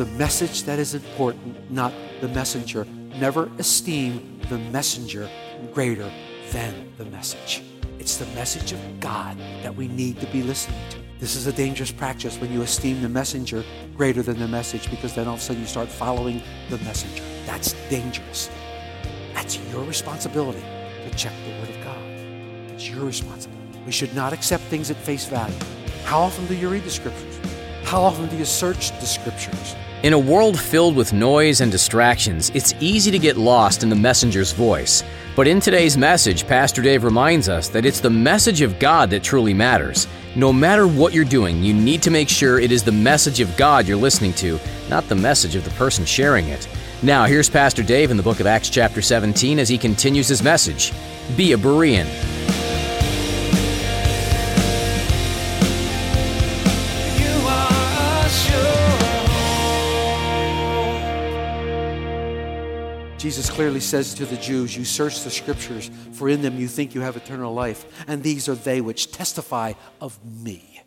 Assured. It is the message that is important, not the messenger. Never esteem the messenger greater than the message. It's the message of God that we need to be listening to. This is a dangerous practice when you esteem the messenger greater than the message because then all of a sudden you start following the messenger. That's dangerous. That's your responsibility to check the Word of God. It's your responsibility. We should not accept things at face value. How often do you read the Scriptures? How often do you search the Scriptures? In a world filled with noise and distractions, it's easy to get lost in the messenger's voice. But in today's message, Pastor Dave reminds us that it's the message of God that truly matters. No matter what you're doing, you need to make sure it is the message of God you're listening to, not the message of the person sharing it. Now, here's Pastor Dave in the book of Acts, chapter 17, as he continues his message Be a Berean. Jesus clearly says to the Jews, You search the scriptures, for in them you think you have eternal life, and these are they which testify of me.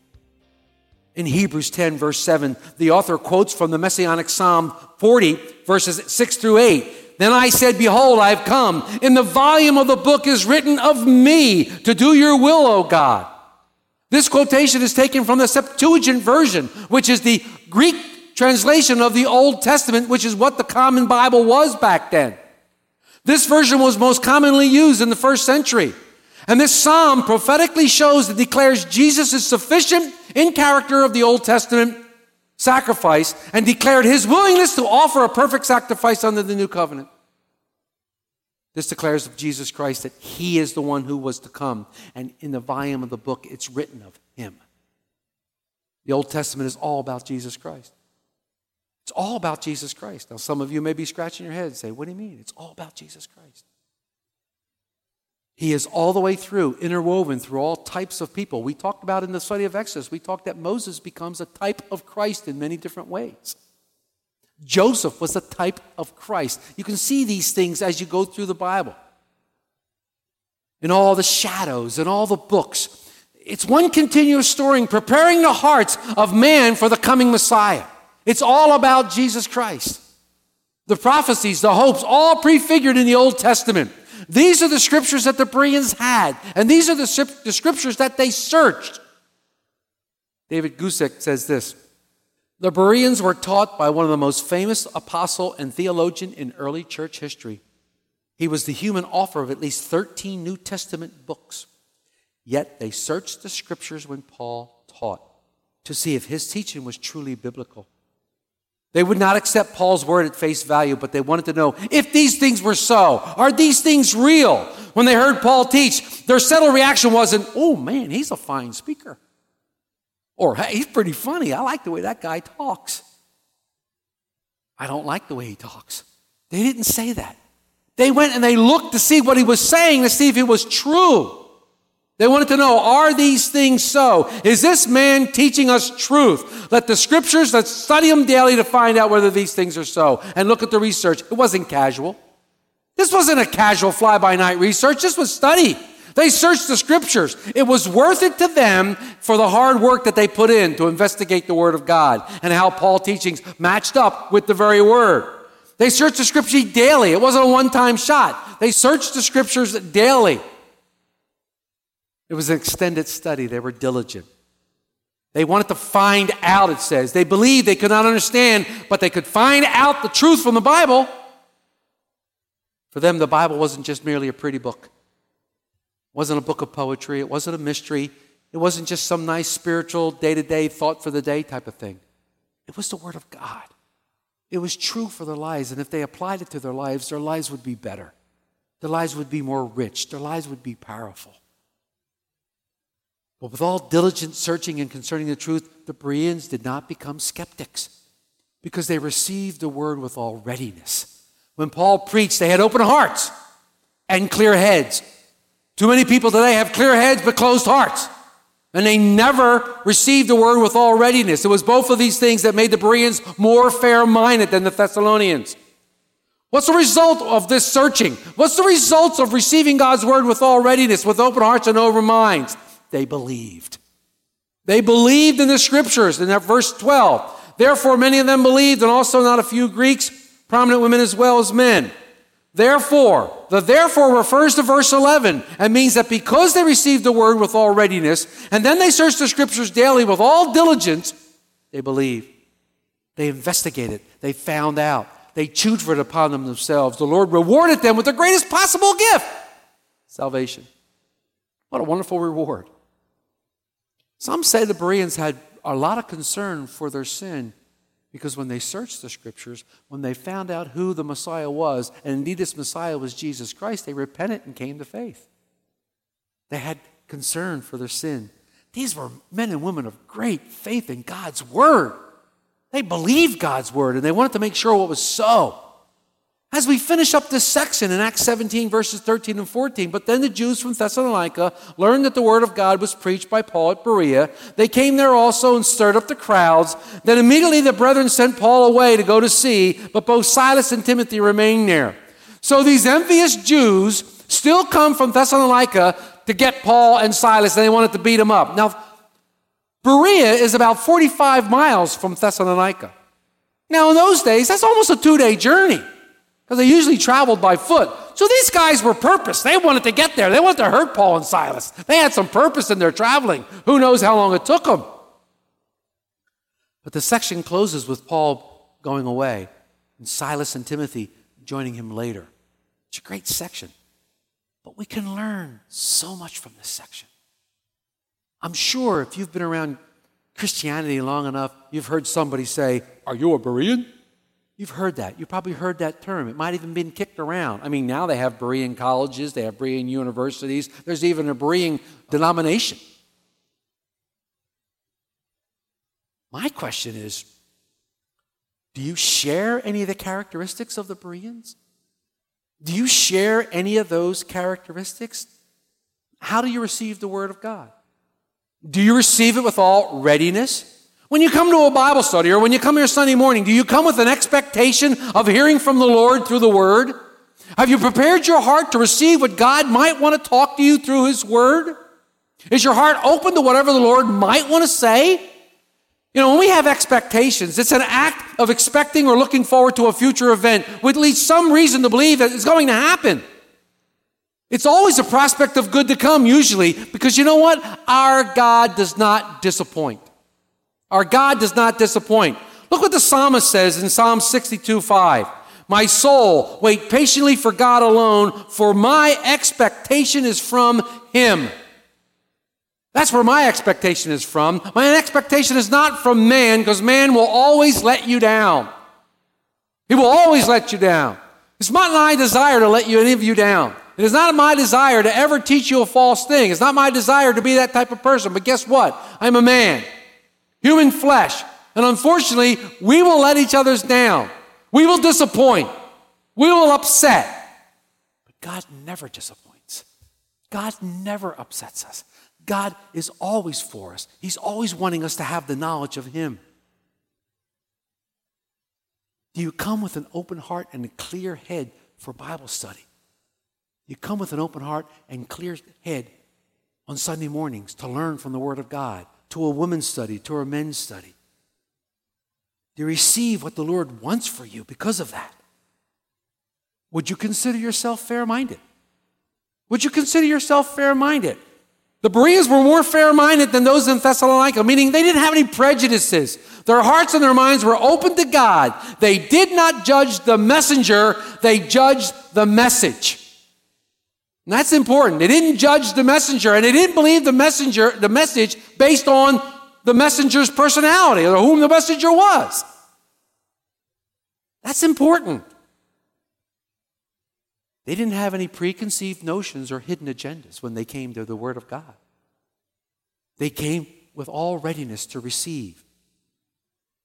In Hebrews 10, verse 7, the author quotes from the Messianic Psalm 40, verses 6 through 8. Then I said, Behold, I have come. In the volume of the book is written of me to do your will, O God. This quotation is taken from the Septuagint version, which is the Greek translation of the Old Testament, which is what the common Bible was back then. This version was most commonly used in the first century. And this psalm prophetically shows and declares Jesus is sufficient in character of the Old Testament sacrifice and declared his willingness to offer a perfect sacrifice under the new covenant. This declares of Jesus Christ that he is the one who was to come. And in the volume of the book, it's written of him. The Old Testament is all about Jesus Christ. It's all about Jesus Christ. Now, some of you may be scratching your head and say, What do you mean? It's all about Jesus Christ. He is all the way through, interwoven through all types of people. We talked about in the study of Exodus, we talked that Moses becomes a type of Christ in many different ways. Joseph was a type of Christ. You can see these things as you go through the Bible. In all the shadows and all the books. It's one continuous story preparing the hearts of man for the coming Messiah. It's all about Jesus Christ. The prophecies, the hopes, all prefigured in the Old Testament. These are the scriptures that the Bereans had, and these are the, scriptures that they searched. David Guzik says this The Bereans were taught by one of the most famous apostle and theologian in early church history. He was the human author of at least 13 New Testament books. Yet they searched the scriptures when Paul taught to see if his teaching was truly biblical. They would not accept Paul's word at face value, but they wanted to know if these things were so. Are these things real? When they heard Paul teach, their settled reaction wasn't, oh man, he's a fine speaker. Or, hey, he's pretty funny. I like the way that guy talks. I don't like the way he talks. They didn't say that. They went and they looked to see what he was saying to see if it was true. They wanted to know, are these things so? Is this man teaching us truth? Let the scriptures, let's study them daily to find out whether these things are so. And look at the research. It wasn't casual. This wasn't a casual fly by night research. This was study. They searched the scriptures. It was worth it to them for the hard work that they put in to investigate the Word of God and how Paul's teachings matched up with the very Word. They searched the scripture daily. It wasn't a one time shot. They searched the scriptures daily. It was an extended study. They were diligent. They wanted to find out, it says. They believed they could not understand, but they could find out the truth from the Bible. For them, the Bible wasn't just merely a pretty book. It wasn't a book of poetry. It wasn't a mystery. It wasn't just some nice spiritual day to day thought for the day type of thing. It was the Word of God. It was true for their lives. And if they applied it to their lives, their lives would be better. Their lives would be more rich. Their lives would be powerful. But with all diligent searching and concerning the truth, the Bereans did not become skeptics because they received the word with all readiness. When Paul preached, they had open hearts and clear heads. Too many people today have clear heads but closed hearts. And they never received the word with all readiness. It was both of these things that made the Bereans more fair minded than the Thessalonians. What's the result of this searching? What's the result of receiving God's word with all readiness, with open hearts and open minds? They believed. They believed in the scriptures in that verse 12. Therefore, many of them believed, and also not a few Greeks, prominent women as well as men. Therefore, the therefore refers to verse 11 and means that because they received the word with all readiness, and then they searched the scriptures daily with all diligence, they believed. They investigated. They found out. They chewed for it upon them themselves. The Lord rewarded them with the greatest possible gift salvation. What a wonderful reward. Some say the Bereans had a lot of concern for their sin because when they searched the scriptures, when they found out who the Messiah was, and indeed this Messiah was Jesus Christ, they repented and came to faith. They had concern for their sin. These were men and women of great faith in God's word. They believed God's word and they wanted to make sure what was so. As we finish up this section in Acts 17, verses 13 and 14, but then the Jews from Thessalonica learned that the word of God was preached by Paul at Berea. They came there also and stirred up the crowds. Then immediately the brethren sent Paul away to go to sea, but both Silas and Timothy remained there. So these envious Jews still come from Thessalonica to get Paul and Silas, and they wanted to beat them up. Now, Berea is about 45 miles from Thessalonica. Now, in those days, that's almost a two day journey because they usually traveled by foot. So these guys were purpose. They wanted to get there. They wanted to hurt Paul and Silas. They had some purpose in their traveling. Who knows how long it took them? But the section closes with Paul going away and Silas and Timothy joining him later. It's a great section. But we can learn so much from this section. I'm sure if you've been around Christianity long enough, you've heard somebody say, Are you a Berean? You've heard that. You've probably heard that term. It might even been kicked around. I mean, now they have Berean colleges, they have Berean universities, there's even a Berean denomination. My question is do you share any of the characteristics of the Bereans? Do you share any of those characteristics? How do you receive the Word of God? Do you receive it with all readiness? When you come to a Bible study or when you come here Sunday morning, do you come with an expectation of hearing from the Lord through the Word? Have you prepared your heart to receive what God might want to talk to you through His Word? Is your heart open to whatever the Lord might want to say? You know, when we have expectations, it's an act of expecting or looking forward to a future event with at least some reason to believe that it's going to happen. It's always a prospect of good to come, usually, because you know what? Our God does not disappoint. Our God does not disappoint. Look what the psalmist says in Psalm 62 5. My soul, wait patiently for God alone, for my expectation is from Him. That's where my expectation is from. My expectation is not from man, because man will always let you down. He will always let you down. It's not my desire to let you any of you down. It is not my desire to ever teach you a false thing. It's not my desire to be that type of person. But guess what? I'm a man human flesh. And unfortunately, we will let each other's down. We will disappoint. We will upset. But God never disappoints. God never upsets us. God is always for us. He's always wanting us to have the knowledge of Him. Do you come with an open heart and a clear head for Bible study? You come with an open heart and clear head on Sunday mornings to learn from the Word of God to a women's study, to a men's study. You receive what the Lord wants for you because of that. Would you consider yourself fair minded? Would you consider yourself fair minded? The Bereans were more fair minded than those in Thessalonica, meaning they didn't have any prejudices. Their hearts and their minds were open to God. They did not judge the messenger, they judged the message. And that's important. They didn't judge the messenger, and they didn't believe the messenger, the message based on the messenger's personality or whom the messenger was. That's important. They didn't have any preconceived notions or hidden agendas when they came to the Word of God. They came with all readiness to receive.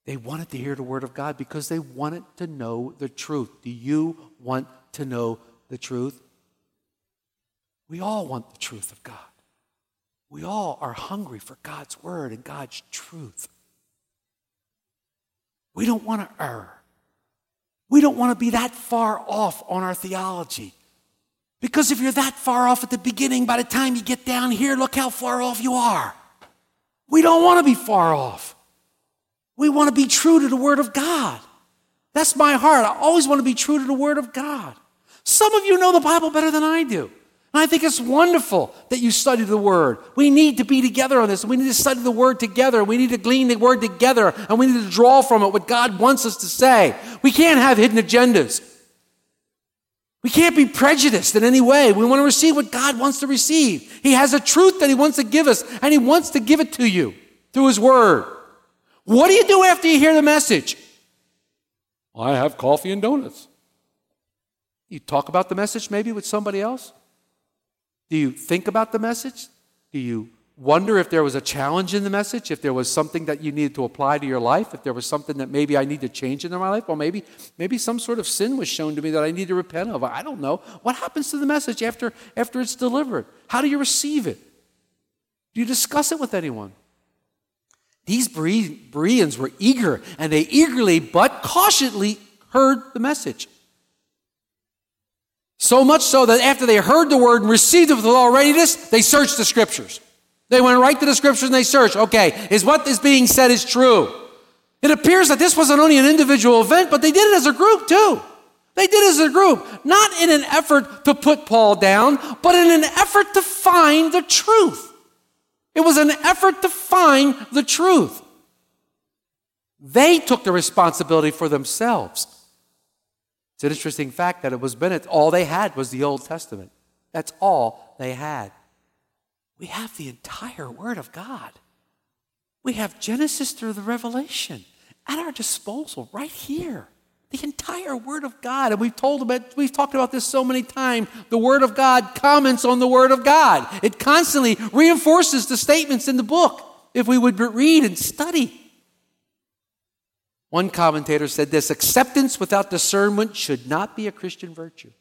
They wanted to hear the word of God because they wanted to know the truth. Do you want to know the truth? We all want the truth of God. We all are hungry for God's word and God's truth. We don't want to err. We don't want to be that far off on our theology. Because if you're that far off at the beginning, by the time you get down here, look how far off you are. We don't want to be far off. We want to be true to the Word of God. That's my heart. I always want to be true to the Word of God. Some of you know the Bible better than I do. And I think it's wonderful that you study the Word. We need to be together on this. We need to study the Word together. We need to glean the Word together. And we need to draw from it what God wants us to say. We can't have hidden agendas. We can't be prejudiced in any way. We want to receive what God wants to receive. He has a truth that He wants to give us, and He wants to give it to you through His Word. What do you do after you hear the message? I have coffee and donuts. You talk about the message maybe with somebody else? Do you think about the message? Do you wonder if there was a challenge in the message, if there was something that you needed to apply to your life, if there was something that maybe I need to change in my life, or maybe maybe some sort of sin was shown to me that I need to repent of. I don't know. What happens to the message after after it's delivered? How do you receive it? Do you discuss it with anyone? These Bere- Bereans were eager, and they eagerly but cautiously heard the message. So much so that after they heard the word and received it with all readiness, they searched the scriptures. They went right to the scriptures and they searched. Okay, is what is being said is true? It appears that this wasn't only an individual event, but they did it as a group too. They did it as a group, not in an effort to put Paul down, but in an effort to find the truth. It was an effort to find the truth. They took the responsibility for themselves. It's an interesting fact that it was Bennett, all they had was the Old Testament. That's all they had. We have the entire Word of God. We have Genesis through the Revelation at our disposal right here. The entire Word of God. And we've told about, we've talked about this so many times. The Word of God comments on the Word of God. It constantly reinforces the statements in the book if we would read and study. One commentator said this acceptance without discernment should not be a Christian virtue.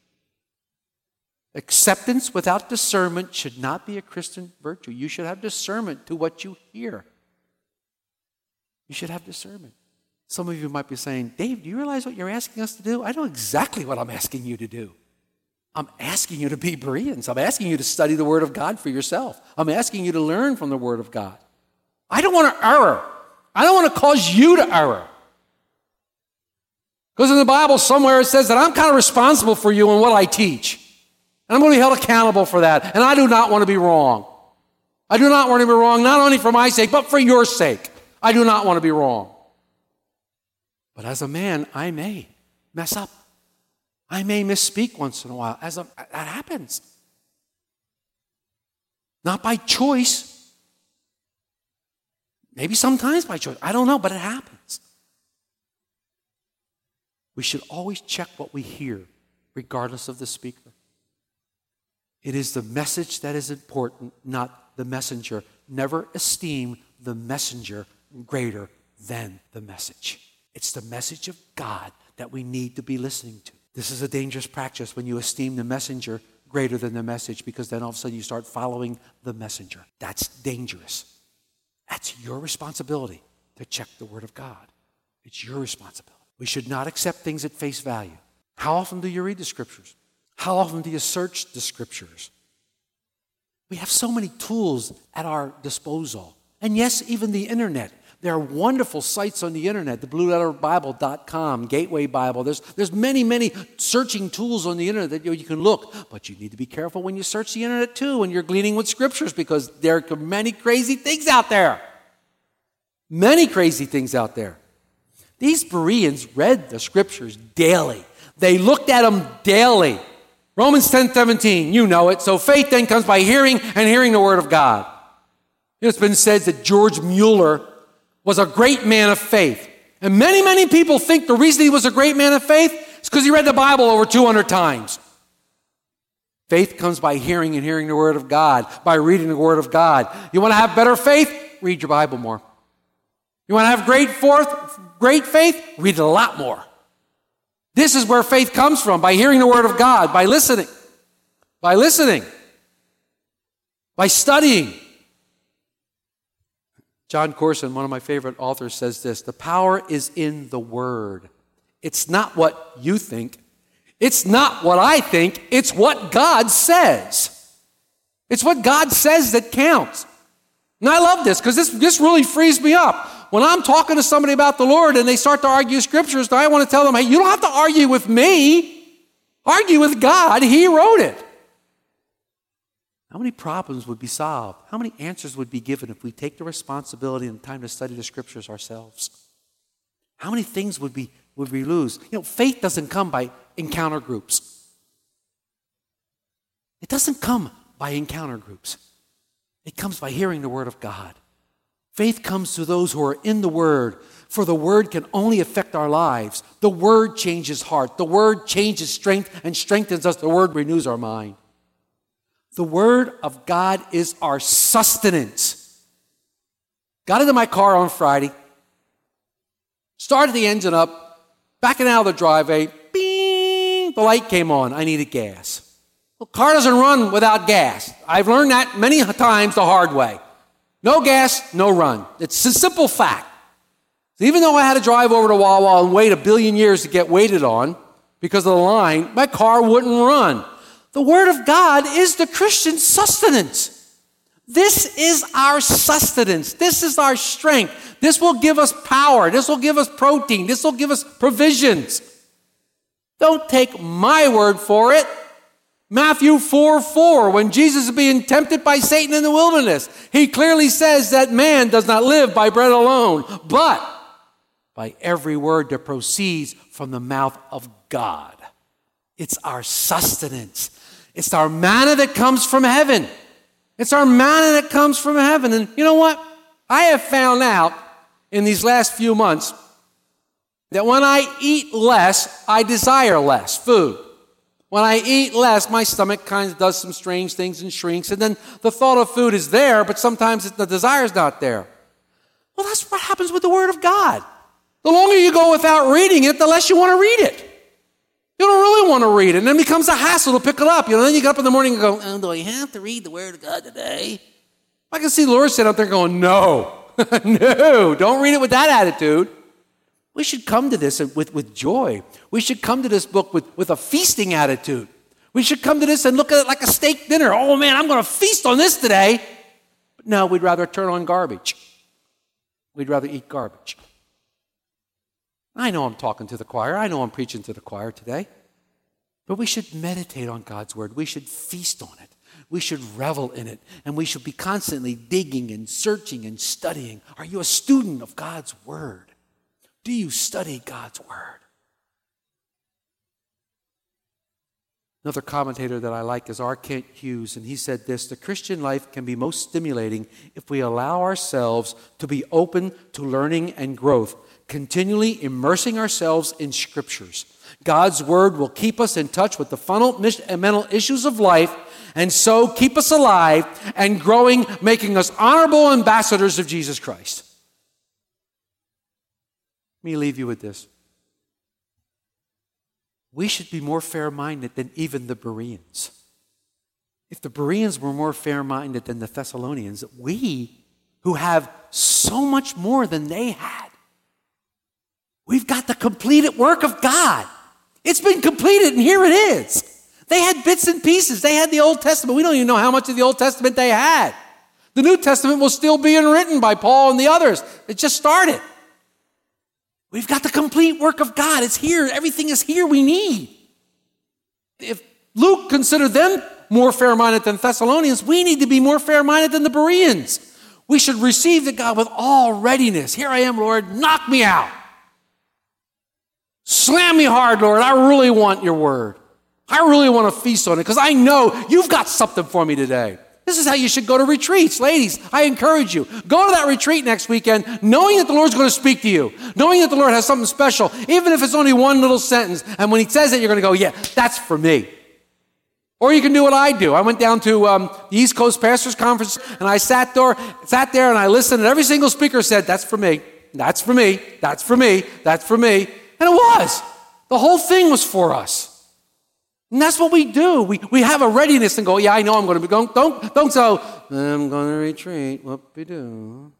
Acceptance without discernment should not be a Christian virtue. You should have discernment to what you hear. You should have discernment. Some of you might be saying, Dave, do you realize what you're asking us to do? I know exactly what I'm asking you to do. I'm asking you to be Bereans. I'm asking you to study the Word of God for yourself. I'm asking you to learn from the Word of God. I don't want to err. I don't want to cause you to error. Because in the Bible, somewhere it says that I'm kind of responsible for you and what I teach. And I'm going to be held accountable for that. And I do not want to be wrong. I do not want to be wrong, not only for my sake, but for your sake. I do not want to be wrong. But as a man, I may mess up. I may misspeak once in a while. As a, that happens. Not by choice. Maybe sometimes by choice. I don't know, but it happens. We should always check what we hear, regardless of the speaker. It is the message that is important, not the messenger. Never esteem the messenger greater than the message. It's the message of God that we need to be listening to. This is a dangerous practice when you esteem the messenger greater than the message because then all of a sudden you start following the messenger. That's dangerous. That's your responsibility to check the Word of God. It's your responsibility. We should not accept things at face value. How often do you read the Scriptures? How often do you search the Scriptures? We have so many tools at our disposal. And yes, even the internet. There are wonderful sites on the internet, the blueletterbible.com, Gateway Bible. There's, there's many, many searching tools on the internet that you, you can look. But you need to be careful when you search the internet too, when you're gleaning with scriptures, because there are many crazy things out there. Many crazy things out there. These Bereans read the scriptures daily. They looked at them daily. Romans 10 17, you know it. So faith then comes by hearing and hearing the word of God. It's been said that George Mueller was a great man of faith. And many, many people think the reason he was a great man of faith is because he read the Bible over 200 times. Faith comes by hearing and hearing the Word of God, by reading the Word of God. You want to have better faith? Read your Bible more. You want to have great forth, great faith? Read a lot more. This is where faith comes from by hearing the Word of God, by listening, by listening, by studying. Jon Courson, one of my favorite authors, says this The power is in the Word. It's not what you think, it's not what I think, it's what God says. It's what God says that counts. And I love this because this, this really frees me up. When I'm talking to somebody about the Lord and they start to argue scriptures, I want to tell them, hey, you don't have to argue with me. Argue with God. He wrote it. How many problems would be solved? How many answers would be given if we take the responsibility and time to study the scriptures ourselves? How many things would, be, would we lose? You know, faith doesn't come by encounter groups. It doesn't come by encounter groups. It comes by hearing the Word of God. Faith comes to those who are in the Word, for the Word can only affect our lives. The Word changes heart, the Word changes strength and strengthens us, the Word renews our mind. The Word of God is our sustenance. Got into my car on Friday, started the engine up, backing out of the driveway, bing, the light came on. I needed gas. Well, car doesn't run without gas. I've learned that many times the hard way. No gas, no run. It's a simple fact. Even though I had to drive over to Wawa and wait a billion years to get waited on because of the line, my car wouldn't run. The Word of God is the Christian sustenance. This is our sustenance. This is our strength. This will give us power. This will give us protein. This will give us provisions. Don't take my word for it. Matthew 4 4, when Jesus is being tempted by Satan in the wilderness, he clearly says that man does not live by bread alone, but by every word that proceeds from the mouth of God. It's our sustenance. It's our manna that comes from heaven. It's our manna that comes from heaven. And you know what? I have found out in these last few months that when I eat less, I desire less food. When I eat less, my stomach kind of does some strange things and shrinks, and then the thought of food is there, but sometimes the desire is not there. Well, that's what happens with the Word of God. The longer you go without reading it, the less you want to read it. You don't really want to read it, and then it becomes a hassle to pick it up. You know, then you get up in the morning and go, oh, "Do I have to read the Word of God today?" I can see Lord sitting up there going, "No, no, don't read it with that attitude." We should come to this with, with joy. We should come to this book with, with a feasting attitude. We should come to this and look at it like a steak dinner. Oh man, I'm going to feast on this today. But no, we'd rather turn on garbage. We'd rather eat garbage. I know I'm talking to the choir. I know I'm preaching to the choir today. But we should meditate on God's word. We should feast on it. We should revel in it. And we should be constantly digging and searching and studying. Are you a student of God's word? Do you study God's Word? Another commentator that I like is R. Kent Hughes, and he said this The Christian life can be most stimulating if we allow ourselves to be open to learning and growth, continually immersing ourselves in scriptures. God's Word will keep us in touch with the fundamental issues of life and so keep us alive and growing, making us honorable ambassadors of Jesus Christ. Let me leave you with this. We should be more fair minded than even the Bereans. If the Bereans were more fair minded than the Thessalonians, we, who have so much more than they had, we've got the completed work of God. It's been completed, and here it is. They had bits and pieces. They had the Old Testament. We don't even know how much of the Old Testament they had. The New Testament was still being written by Paul and the others. It just started. We've got the complete work of God. It's here. Everything is here we need. If Luke considered them more fair minded than Thessalonians, we need to be more fair minded than the Bereans. We should receive the God with all readiness. Here I am, Lord. Knock me out. Slam me hard, Lord. I really want your word. I really want to feast on it because I know you've got something for me today. This is how you should go to retreats. Ladies, I encourage you. Go to that retreat next weekend knowing that the Lord's going to speak to you, knowing that the Lord has something special, even if it's only one little sentence. And when He says it, you're going to go, yeah, that's for me. Or you can do what I do. I went down to um, the East Coast Pastors Conference and I sat there, sat there and I listened, and every single speaker said, That's for me. That's for me. That's for me. That's for me. And it was. The whole thing was for us. And that's what we do. We, we have a readiness and go, Yeah, I know I'm going to be going. Don't, don't go, I'm going to retreat. What we do?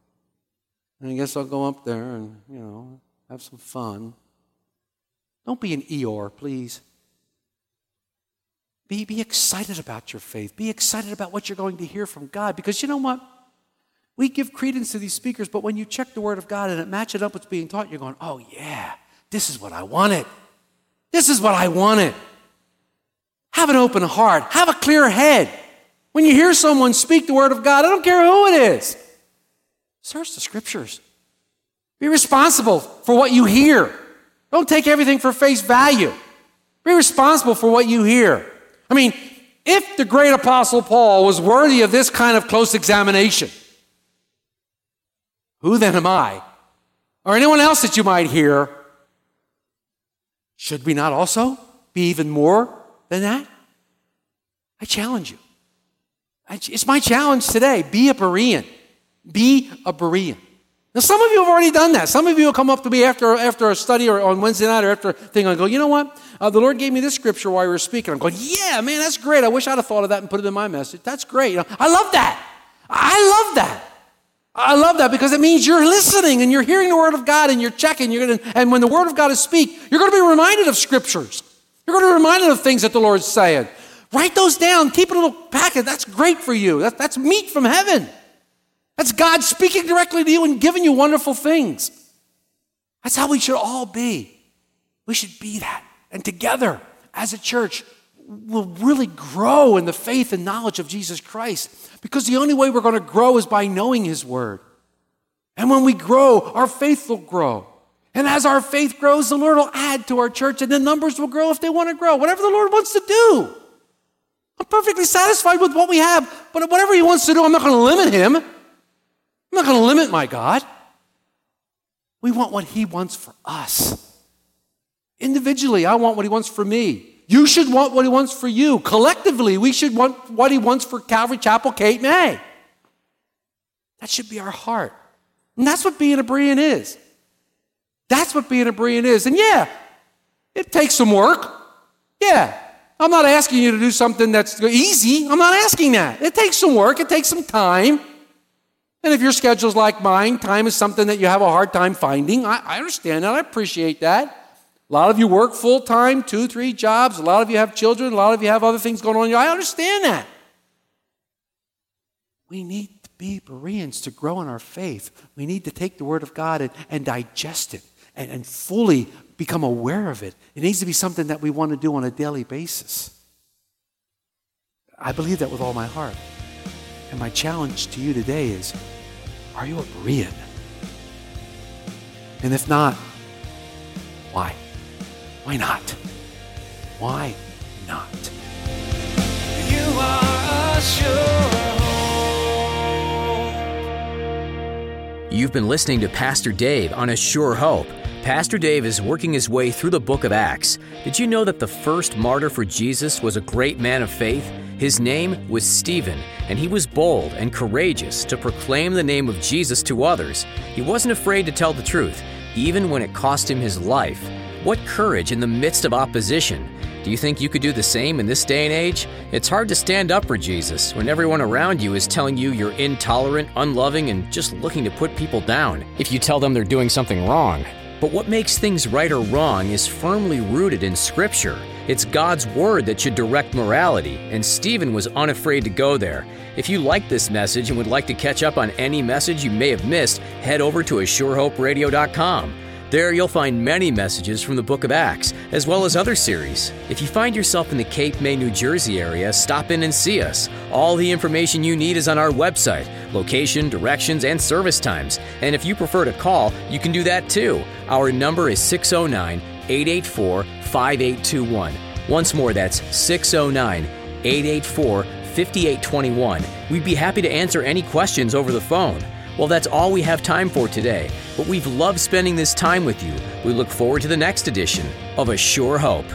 I guess I'll go up there and, you know, have some fun. Don't be an Eeyore, please. Be, be excited about your faith. Be excited about what you're going to hear from God. Because you know what? We give credence to these speakers, but when you check the Word of God and it matches up with what's being taught, you're going, oh, yeah, this is what I wanted. This is what I wanted. Have an open heart, have a clear head. When you hear someone speak the Word of God, I don't care who it is, search the Scriptures. Be responsible for what you hear. Don't take everything for face value. Be responsible for what you hear. I mean, if the great apostle Paul was worthy of this kind of close examination, who then am I? Or anyone else that you might hear? Should we not also be even more than that? I challenge you. It's my challenge today. Be a Berean. Be a Berean. Now, some of you have already done that. Some of you will come up to me after, after a study or on Wednesday night or after a thing and go, you know what? Uh, the Lord gave me this scripture while we were speaking. I'm going, yeah, man, that's great. I wish I'd have thought of that and put it in my message. That's great. You know, I love that. I love that. I love that because it means you're listening and you're hearing the Word of God and you're checking. You're gonna, and when the Word of God is speak, you're going to be reminded of scriptures. You're going to be reminded of things that the Lord's saying. Write those down. Keep a little packet. That's great for you. That, that's meat from heaven. That's God speaking directly to you and giving you wonderful things. That's how we should all be. We should be that. And together, as a church, we'll really grow in the faith and knowledge of Jesus Christ. Because the only way we're going to grow is by knowing His Word. And when we grow, our faith will grow. And as our faith grows, the Lord will add to our church, and the numbers will grow if they want to grow. Whatever the Lord wants to do. I'm perfectly satisfied with what we have, but whatever He wants to do, I'm not going to limit Him. I'm not going to limit my God. We want what He wants for us. Individually, I want what He wants for me. You should want what He wants for you. Collectively, we should want what He wants for Calvary Chapel, Cape May. That should be our heart. And that's what being a Berean is. That's what being a Berean is. And yeah, it takes some work. Yeah. I'm not asking you to do something that's easy. I'm not asking that. It takes some work, it takes some time. And if your schedule's like mine, time is something that you have a hard time finding. I, I understand that. I appreciate that. A lot of you work full time, two, three jobs. A lot of you have children. A lot of you have other things going on. I understand that. We need to be Bereans to grow in our faith. We need to take the Word of God and, and digest it and, and fully become aware of it. It needs to be something that we want to do on a daily basis. I believe that with all my heart. And my challenge to you today is are you a Berean? And if not, why? Why not? Why not? You are a sure hope. You've been listening to Pastor Dave on A Sure Hope. Pastor Dave is working his way through the book of Acts. Did you know that the first martyr for Jesus was a great man of faith? His name was Stephen, and he was bold and courageous to proclaim the name of Jesus to others. He wasn't afraid to tell the truth, even when it cost him his life. What courage in the midst of opposition! Do you think you could do the same in this day and age? It's hard to stand up for Jesus when everyone around you is telling you you're intolerant, unloving, and just looking to put people down if you tell them they're doing something wrong. But what makes things right or wrong is firmly rooted in Scripture. It's God's Word that should direct morality, and Stephen was unafraid to go there. If you like this message and would like to catch up on any message you may have missed, head over to ASureHopeRadio.com. There you'll find many messages from the book of Acts, as well as other series. If you find yourself in the Cape May, New Jersey area, stop in and see us. All the information you need is on our website location, directions, and service times. And if you prefer to call, you can do that too. Our number is 609 884 5821. Once more, that's 609 884 5821. We'd be happy to answer any questions over the phone. Well, that's all we have time for today, but we've loved spending this time with you. We look forward to the next edition of A Sure Hope.